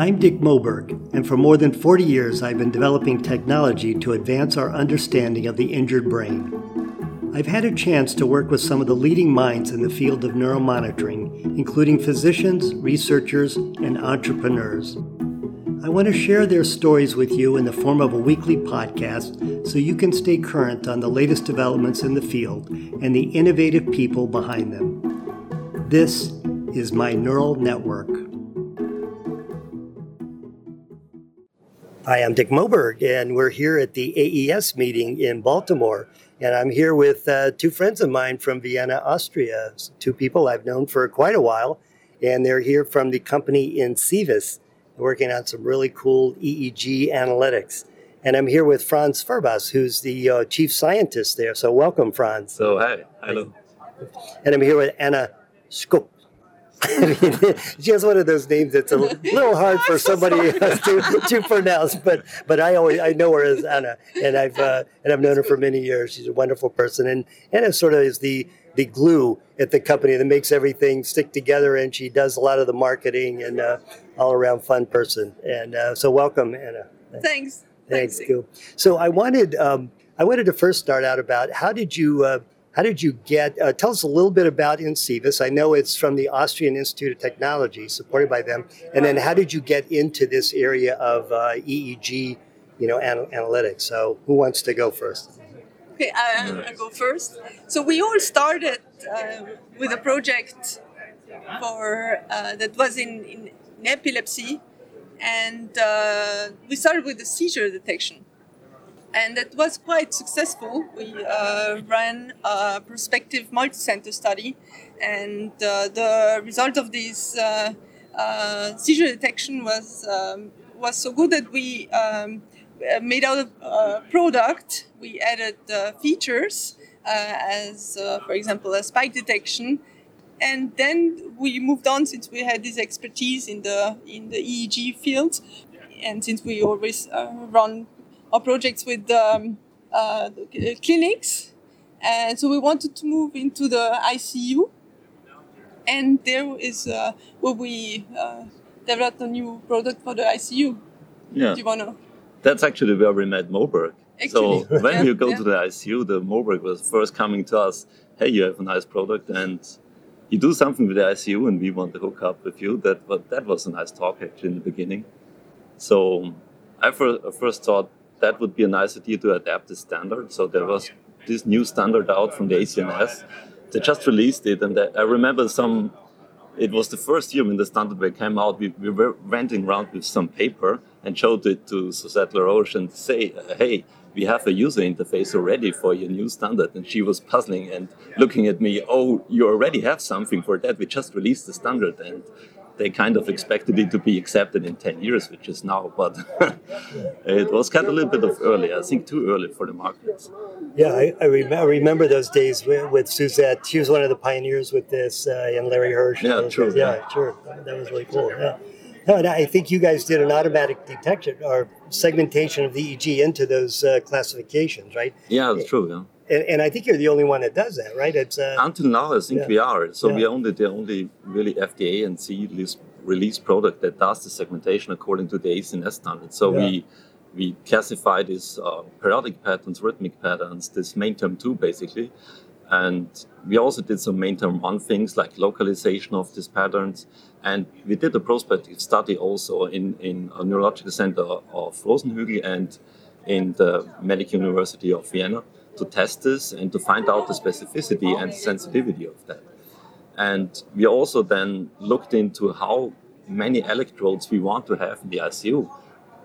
I'm Dick Moberg, and for more than 40 years I've been developing technology to advance our understanding of the injured brain. I've had a chance to work with some of the leading minds in the field of neuromonitoring, including physicians, researchers, and entrepreneurs. I want to share their stories with you in the form of a weekly podcast so you can stay current on the latest developments in the field and the innovative people behind them. This is my neural network. Hi, I'm Dick Moberg, and we're here at the AES meeting in Baltimore. And I'm here with uh, two friends of mine from Vienna, Austria, two people I've known for quite a while. And they're here from the company encevis, working on some really cool EEG analytics. And I'm here with Franz Fürbass, who's the uh, chief scientist there. So welcome, Franz. So, hi. Hello. And I'm here with Anna Skupch. I mean, she has one of those names that's a little hard for somebody to, to pronounce, but but I always I know her as Anna, and I've uh, and I've known her for many years. She's a wonderful person, and Anna sort of is the the glue at the company that makes everything stick together, and she does a lot of the marketing and uh, all around fun person. And uh, so, welcome, Anna. Thanks. Thanks, Thanks. Cool. So I wanted um, I wanted to first start out about how did you uh, how did you get? Uh, tell us a little bit about encevis. I know it's from the Austrian Institute of Technology, supported by them. And then, how did you get into this area of uh, EEG, you know, anal- analytics? So, who wants to go first? Okay, I, I go first. So we all started uh, with a project for uh, that was in, in, in epilepsy, and uh, we started with the seizure detection and it was quite successful. We uh, ran a prospective multi-center study, and uh, the result of this uh, uh seizure detection was um, was so good that we um, made out a product. We added features uh, as, uh, for example, a spike detection. And then we moved on since we had this expertise in the in the EEG field, and since we always run our projects with um, uh, clinics. And so we wanted to move into the ICU. And there is uh, where we uh, developed a new product for the ICU. Yeah. Do you want to? That's actually where we met Moberg. Actually, so when yeah, you go yeah. to the ICU, the Moberg was first coming to us, hey, you have a nice product and you do something with the ICU and we want to hook up with you. That, but that was a nice talk actually in the beginning. So I first thought that would be a nice idea to adapt the standard. So there was this new standard out from the ACNS. They just released it, and I remember some. It was the first year when the standard came out. We, we were renting around with some paper and showed it to Suzette Laroche and say, "Hey, we have a user interface already for your new standard." And she was puzzling and looking at me. Oh, you already have something for that. We just released the standard, and they kind of expected it to be accepted in 10 years, which is now, but it was kind of a little bit of early, I think too early for the markets. Yeah, I, I, rem- I remember those days with, with, Suzette. She was one of the pioneers with this, uh, and Larry Hirsch. Yeah, true. Yeah, yeah, sure. That was really cool. Yeah. No, and I think you guys did an automatic detection or segmentation of the EEG into those uh, classifications, right? Yeah, that's true. Yeah and, and, I think you're the only one that does that, right? It's uh, until now, I think yeah. we are. So yeah. we are only the only really FDA and CE release product that does the segmentation according to the ACNS standard. So yeah. we we classify these uh, periodic patterns, rhythmic patterns, this main term two basically, and we also did some main term one things like localization of these patterns. And we did a prospective study also in, in a neurological center of Rosenhügel and in the Medical University of Vienna to test this and to find out the specificity and sensitivity of that. And we also then looked into how many electrodes we want to have in the ICU.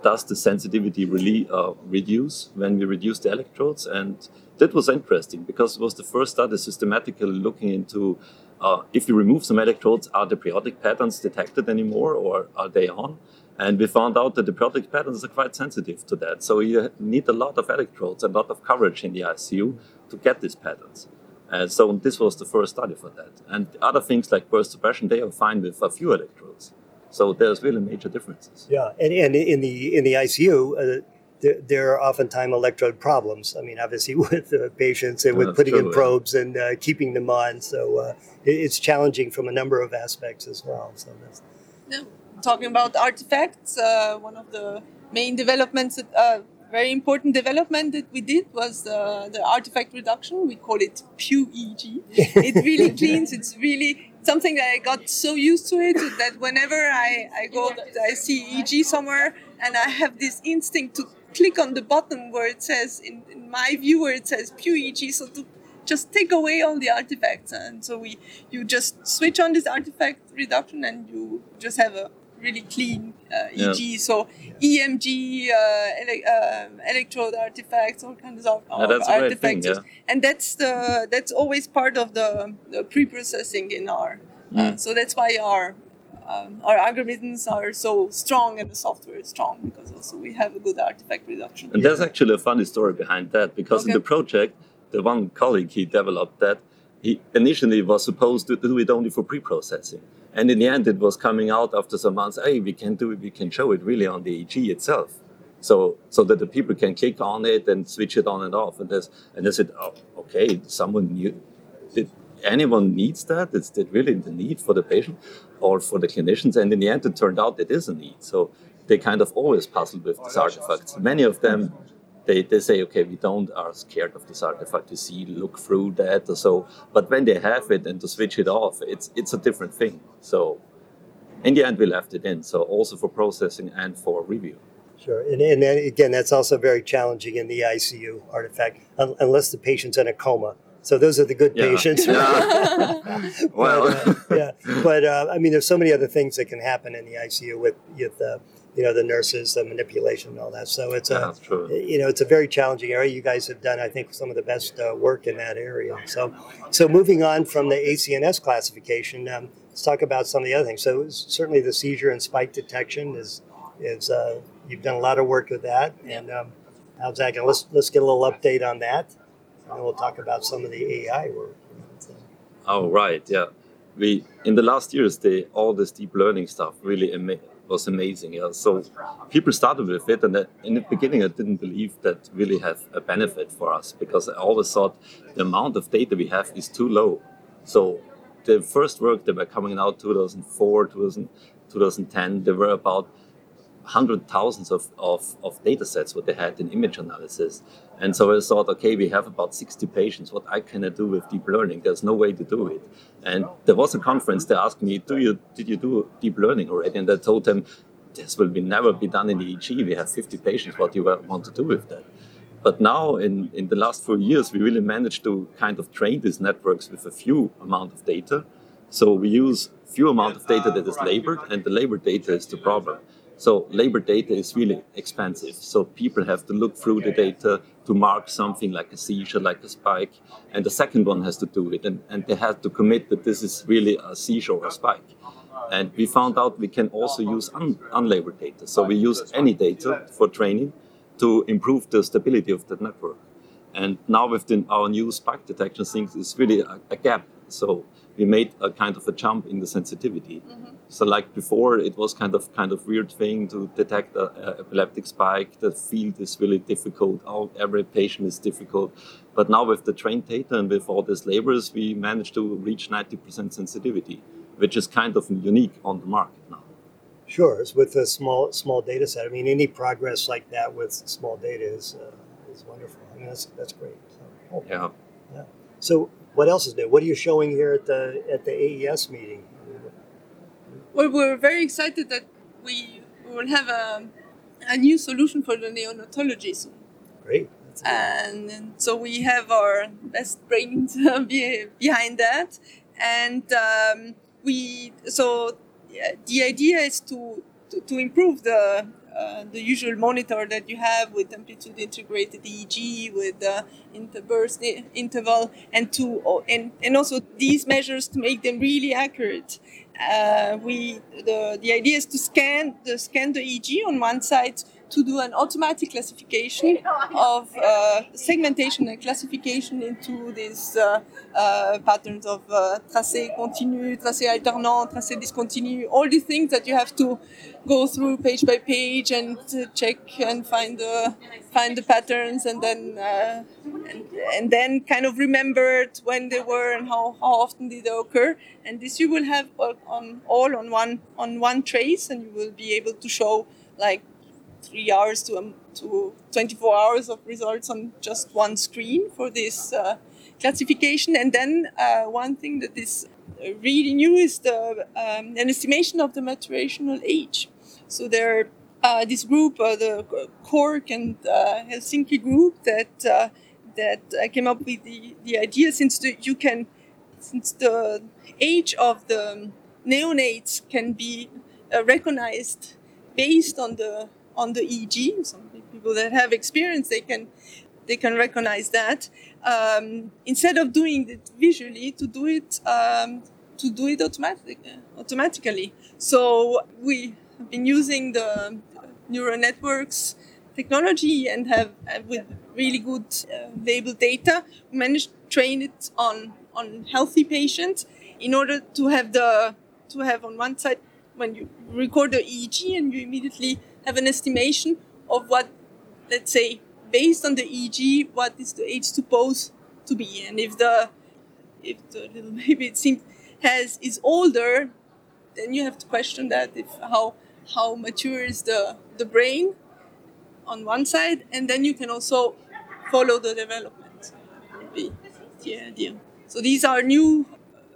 Does the sensitivity really uh, reduce when we reduce the electrodes? And that was interesting because it was the first study systematically looking into uh, if you remove some electrodes, are the periodic patterns detected anymore or are they on? And we found out that the periodic patterns are quite sensitive to that. So you need a lot of electrodes, a lot of coverage in the ICU to get these patterns. And so this was the first study for that. And other things like burst suppression, they are fine with a few electrodes. So there's really major differences. Yeah, and, and in the in the ICU, uh, there, there, are oftentimes electrode problems. I mean, obviously with uh, patients and with putting true, in probes yeah. and uh, keeping them on. So uh, it, it's challenging from a number of aspects as well. So that's. No talking about artifacts, uh, one of the main developments, uh, very important development that we did was uh, the artifact reduction. We call it PureEEG. it really cleans. It's really something that I got so used to it that whenever I, I go, I see EG somewhere, and I have this instinct to click on the button where it says, in, in my view, where it says PureEEG, so to just take away all the artifacts. And so we, you just switch on this artifact reduction, and you just have a really clean uh, EG. Yeah. So EMG, uh, ele- uh, electrode artifacts, all kinds of, of artifacts, yeah. and that's the that's always part of the, the pre-processing in R. Uh, mm. so that's why our um, our algorithms are so strong and the software is strong because also we have a good artifact reduction. And there's actually a funny story behind that because okay. in the project, the one colleague he developed that he initially was supposed to do it only for pre-processing. And in the end, it was coming out after some months, hey, we can do it, we can show it really on the EG itself. So, so that the people can click on it and switch it on and off. And, there's, and they said, oh, okay, someone knew, did anyone needs that? Is that really the need for the patient or for the clinicians? And in the end, it turned out it is a need. So they kind of always puzzled with these artifacts. Many of them they, they say, okay, we don't are scared of this artifact. We see, look through that or so. But when they have it and to switch it off, it's it's a different thing. So in the end, we left it in. So also for processing and for review. Sure, and, and then again, that's also very challenging in the ICU artifact, unless the patient's in a coma. So those are the good yeah. patients. Yeah. well, uh, yeah, but uh, I mean, there's so many other things that can happen in the ICU with with uh, you know the nurses, the manipulation, and all that. So it's a you know it's a very challenging area. You guys have done, I think, some of the best uh, work in that area. So so moving on from the ACNS classification, um, let's talk about some of the other things. So certainly the seizure and spike detection is is uh, you've done a lot of work with that, and um, how's that going? Let's let's get a little update on that, and we'll talk about some of the AI work. Oh right, yeah. We in the last years, the all this deep learning stuff really amazing was amazing. Yeah. So people started with it, and in the beginning, I didn't believe that really have a benefit for us because I always thought the amount of data we have is too low. So the first work that were coming out 2004, 2000, 2010, they were about hundred thousands of, of, of data sets what they had in image analysis. And so I thought, okay, we have about 60 patients. What I can I do with deep learning? There's no way to do it. And there was a conference. They asked me, "Do you did you do deep learning already?" And I told them, "This will be never be done in the EG. We have 50 patients. What do you want to do with that?" But now, in, in the last four years, we really managed to kind of train these networks with a few amount of data. So we use few amount of data that is labored, and the labored data is the problem. So labor data is really expensive. So people have to look through the data to mark something like a seizure, like a spike, and the second one has to do it, and, and they have to commit that this is really a seizure or a spike. And we found out we can also use un- unlabored data. So we use any data for training to improve the stability of the network. And now with the, our new spike detection things, it's really a, a gap. So we made a kind of a jump in the sensitivity. Mm-hmm. So like before, it was kind of kind of weird thing to detect a, a epileptic spike. The field is really difficult. All, every patient is difficult. But now with the trained data and with all these labors, we managed to reach 90% sensitivity, which is kind of unique on the market now. Sure, it's with a small small data set. I mean, any progress like that with small data is uh, is wonderful. I mean, that's that's great. So, oh. Yeah. Yeah. So what else is new? What are you showing here at the at the AES meeting? Well, we're very excited that we will have a, a new solution for the neonatology soon. Great. And, and, so we have our best brains behind that, and um, we so the idea is to, to, to improve the uh, the usual monitor that you have with amplitude integrated EEG with the interburst interval and to and, and also these measures to make them really accurate. Uh, we the, the idea is to scan the scan the EEG on one side to do an automatic classification of uh, segmentation and classification into these uh, uh, patterns of uh, tracé continu, tracé alternant, tracé discontinu, all these things that you have to go through page by page and uh, check and find the find the patterns and then uh, and, and, then kind of remember when they were and how, how often did they occur. And this you will have on all on one on one trace and you will be able to show like three hours to, um, to 24 hours of results on just one screen for this uh, classification. And then uh, one thing that is really new is the um, an estimation of the maturational age. So there, uh, this group, uh, the Cork and uh, Helsinki group, that uh, that came up with the, the idea since the, you can since the age of the neonates can be recognized based on the on the EEG. Some people that have experience they can they can recognize that um, instead of doing it visually to do it um, to do it automatic, automatically. So we have been using the neural networks technology and have, have with really good uh, data managed to train it on on healthy patients in order to have the to have on one side when you record the EEG and you immediately have an estimation of what, let's say, based on the EEG, what is the age supposed to be, and if the if the little baby it seems has is older, then you have to question that if how how mature is the the brain on one side, and then you can also follow the development. Be the idea. So these are new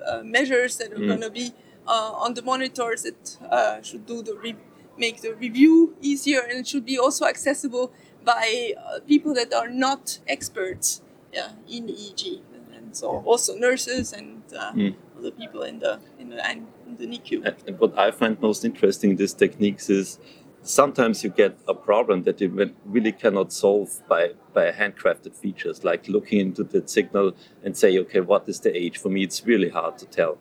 uh, measures that are mm. going to be uh, on the monitors that uh, should do the re- make the review easier, and it should be also accessible by uh, people that are not experts yeah, in EEG, and so also nurses and mm. other people in the in the, in the NICU. And what I find most interesting in these techniques is sometimes you get a problem that you really cannot solve by, by handcrafted features, like looking into the signal and say, okay, what is the age? For me, it's really hard to tell.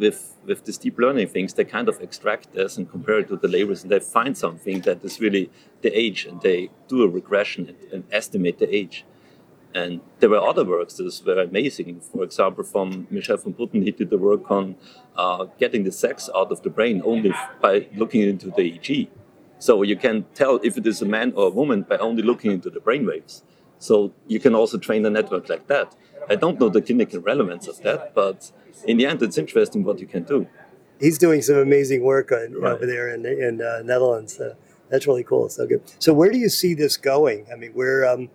With with these deep learning things, they kind of extract this and compare it to the labels, and they find something that is really the age, and they do a regression and, and estimate the age. And there were other works that were amazing. For example, from Michel van Putten, he did the work on uh, getting the sex out of the brain only by looking into the EEG. So you can tell if it is a man or a woman by only looking into the brain waves. So you can also train a network like that. I don't know the clinical relevance of that, but in the end, it's interesting what you can do. He's doing some amazing work on, right. over there in in uh, Netherlands. That's really cool. So good. So where do you see this going? I mean, where um,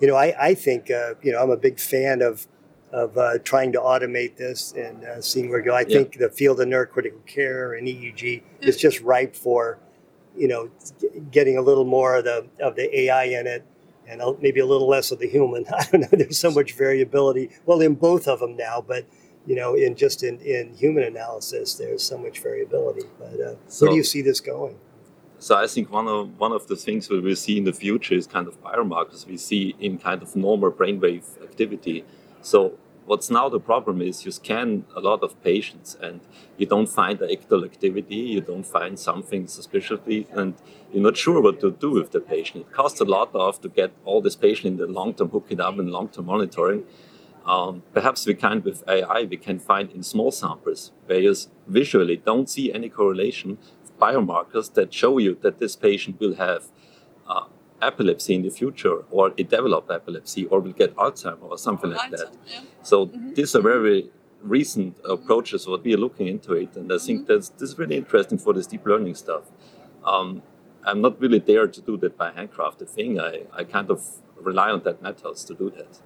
you know, I I think uh, you know I'm a big fan of of uh, trying to automate this and uh, seeing where it go. I yeah. think the field of neurocritical care and EEG is just ripe for you know getting a little more of the of the AI in it and maybe a little less of the human. I don't know. There's so much variability. Well, in both of them now, but you know, in just in, in human analysis, there's so much variability. But uh, so, where do you see this going? So I think one of one of the things that we see in the future is kind of biomarkers we see in kind of normal brainwave activity. So what's now the problem is you scan a lot of patients and you don't find the ictal activity, you don't find something suspiciously, and you're not sure what to do with the patient. It costs a lot of to get all this patient in the long term, hook it up in long term monitoring. Um, perhaps we can, with AI, we can find in small samples where you visually don't see any correlation biomarkers that show you that this patient will have epilepsy in the future or it develop epilepsy or will get Alzheimer or something like that. Yeah. So mm-hmm. these are very recent approaches what we are looking into it and I think mm-hmm. that's this is really interesting for this deep learning stuff. Um, I'm not really there to do that by handcrafted thing. I, I kind of rely on that methods to do that.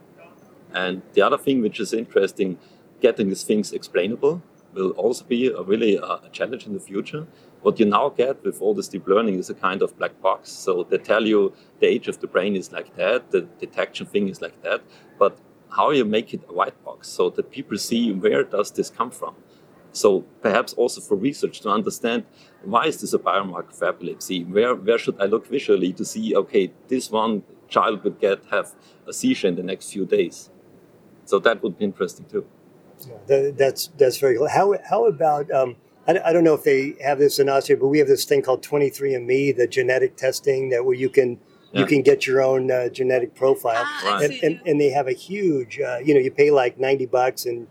And the other thing which is interesting, getting these things explainable will also be a really uh, a challenge in the future. What you now get with all this deep learning is a kind of black box. So they tell you the age of the brain is like that, the detection thing is like that, but how you make it a white box so that people see where does this come from. So perhaps also for research to understand why is this a biomarker for epilepsy? Where where should I look visually to see okay this one child would get have a seizure in the next few days? So that would be interesting too. Yeah, that, that's that's very cool. How how about um, I, I don't know if they have this in Austria, but we have this thing called 23andMe, the genetic testing that where you can you can get your own uh, genetic profile, Ah, I and, see. and, and they have a huge, uh, you know, you pay like 90 bucks and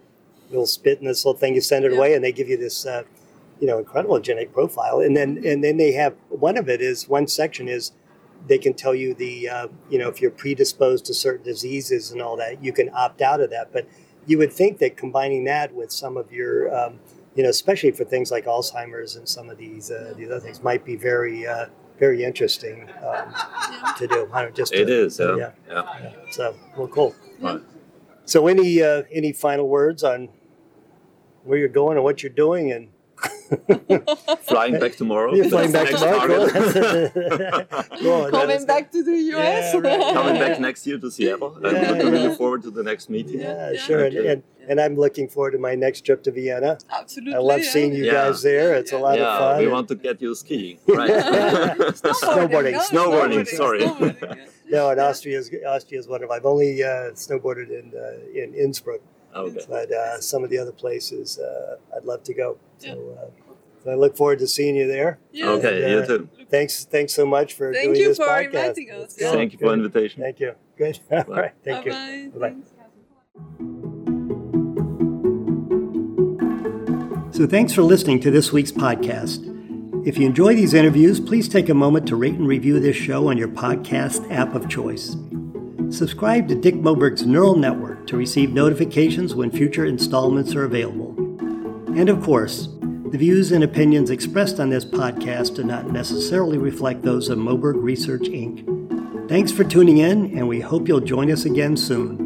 you'll spit in this little thing, you send it Yeah. away, and they give you this, uh, you know, incredible genetic profile. And then and then they have one of it is one section is they can tell you the, uh, you know, if you're predisposed to certain diseases and all that, you can opt out of that. But you would think that combining that with some of your, um, you know, especially for things like Alzheimer's and some of these uh, these other things, might be very uh, very interesting um, to do. I don't just It to- is, yeah. yeah. yeah. yeah. So well, cool. Right. So any uh, any final words on where you're going and what you're doing and Flying back tomorrow. you're flying back tomorrow? next. Cool. Cool. Coming is- back to the US. Yeah, right. Coming back next year to Seattle. Yeah, I'm looking really yeah. forward to the next meeting. Yeah, Yeah. sure. And, Okay. and and I'm looking forward to my next trip to Vienna. Absolutely. I love yeah. seeing you Yeah. guys there. It's a lot yeah, of fun. we want to get you skiing. Right. Snowboarding. no, Snowboarding, sorry. snowboarding, yeah. No, and Austria is Austria is one of. I've only uh, snowboarded in uh, in Innsbruck, okay. but uh, some of the other places uh, I'd love to go. So, uh, so I look forward to seeing you there. Yeah. Okay, And, you uh, too. Thanks, thanks so much for Thank doing you this for podcast. inviting us, It's yeah. cool. Thank you for the Good. invitation. Thank you. Good. All right. Thank you. Bye-bye. Bye-bye. So thanks for listening to this week's podcast. If you enjoy these interviews, please take a moment to rate and review this show on your podcast app of choice. Subscribe to Dick Moberg's Neural Network to receive notifications when future installments are available. And of course, the views and opinions expressed on this podcast do not necessarily reflect those of Moberg Research Inc. Thanks for tuning in, and we hope you'll join us again soon.